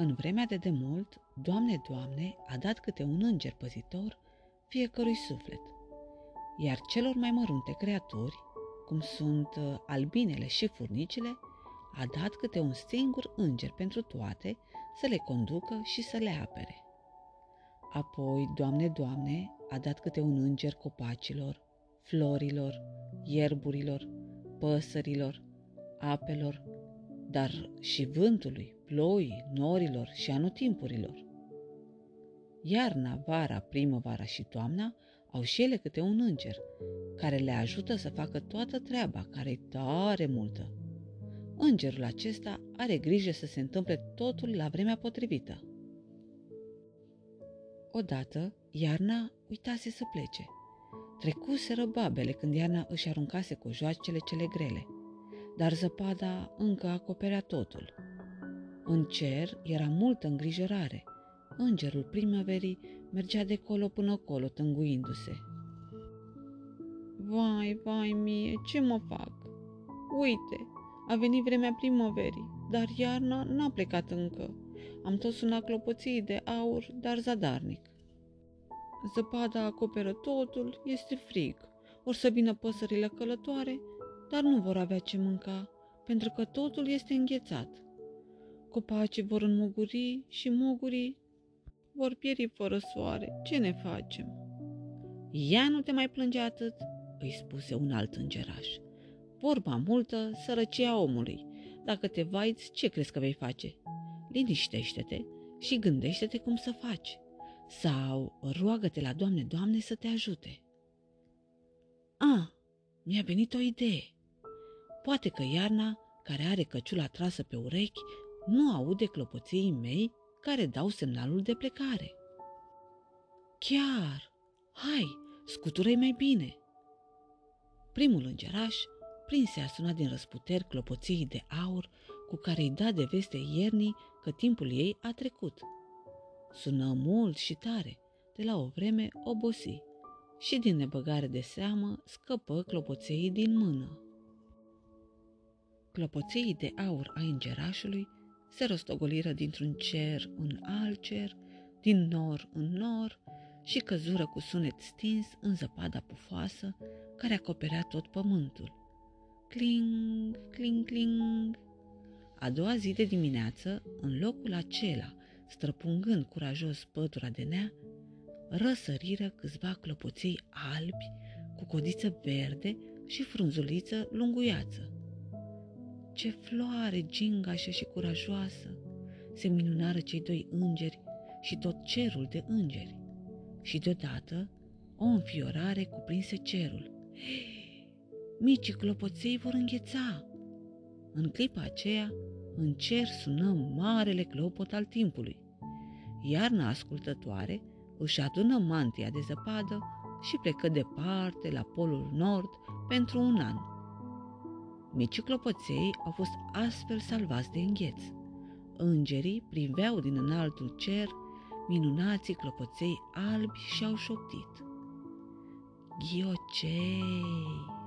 În vremea de demult, Doamne, Doamne, a dat câte un înger păzitor fiecărui suflet, iar celor mai mărunte creaturi, cum sunt uh, albinele și furnicile, a dat câte un singur înger pentru toate să le conducă și să le apere. Apoi, Doamne, Doamne, a dat câte un înger copacilor, florilor, ierburilor, păsărilor, apelor, dar și vântului, ploii, norilor și anotimpurilor. Iarna, vara, primăvara și toamna au și ele câte un înger, care le ajută să facă toată treaba, care e tare multă. Îngerul acesta are grijă să se întâmple totul la vremea potrivită. Odată, iarna uitase să plece. Trecuseră babele când iarna își aruncase cu joacele cele grele – dar zăpada încă acoperea totul. În cer era multă îngrijorare. Îngerul primăverii mergea de colo până colo, tânguindu-se. Vai, vai mie, ce mă fac? Uite, a venit vremea primăverii, dar iarna n-a plecat încă. Am tot sunat clopoții de aur, dar zadarnic. Zăpada acoperă totul, este frig. Or să vină păsările călătoare dar nu vor avea ce mânca, pentru că totul este înghețat. Copacii vor înmuguri și mugurii vor pieri fără soare. Ce ne facem? Ia nu te mai plânge atât, îi spuse un alt îngeraș. Vorba multă, sărăcia omului. Dacă te vaiți, ce crezi că vei face? Liniștește-te și gândește-te cum să faci. Sau roagă-te la Doamne, Doamne, să te ajute. A, mi-a venit o idee. Poate că iarna, care are căciula trasă pe urechi, nu aude clopoței mei care dau semnalul de plecare. Chiar! Hai, scutură mai bine! Primul îngeraș prinse a sunat din răsputeri clopoții de aur cu care îi da de veste iernii că timpul ei a trecut. Sună mult și tare, de la o vreme obosi și din nebăgare de seamă scăpă clopoței din mână. Clopoței de aur a îngerașului se rostogoliră dintr-un cer în alt cer, din nor în nor și căzură cu sunet stins în zăpada pufoasă care acoperea tot pământul. Cling, cling, cling. A doua zi de dimineață, în locul acela, străpungând curajos pătura de nea, răsăriră câțiva clopoței albi cu codiță verde și frunzuliță lunguiață. Ce floare gingașă și curajoasă! Se minunară cei doi îngeri și tot cerul de îngeri. Și deodată o înfiorare cuprinse cerul. Hei, micii clopoței vor îngheța! În clipa aceea, în cer sună marele clopot al timpului. Iarna ascultătoare își adună mantia de zăpadă și plecă departe la polul nord pentru un an. Micii clopoței au fost astfel salvați de îngheț. Îngerii priveau din înaltul cer minunații clopoței albi și au șoptit. Ghiocei!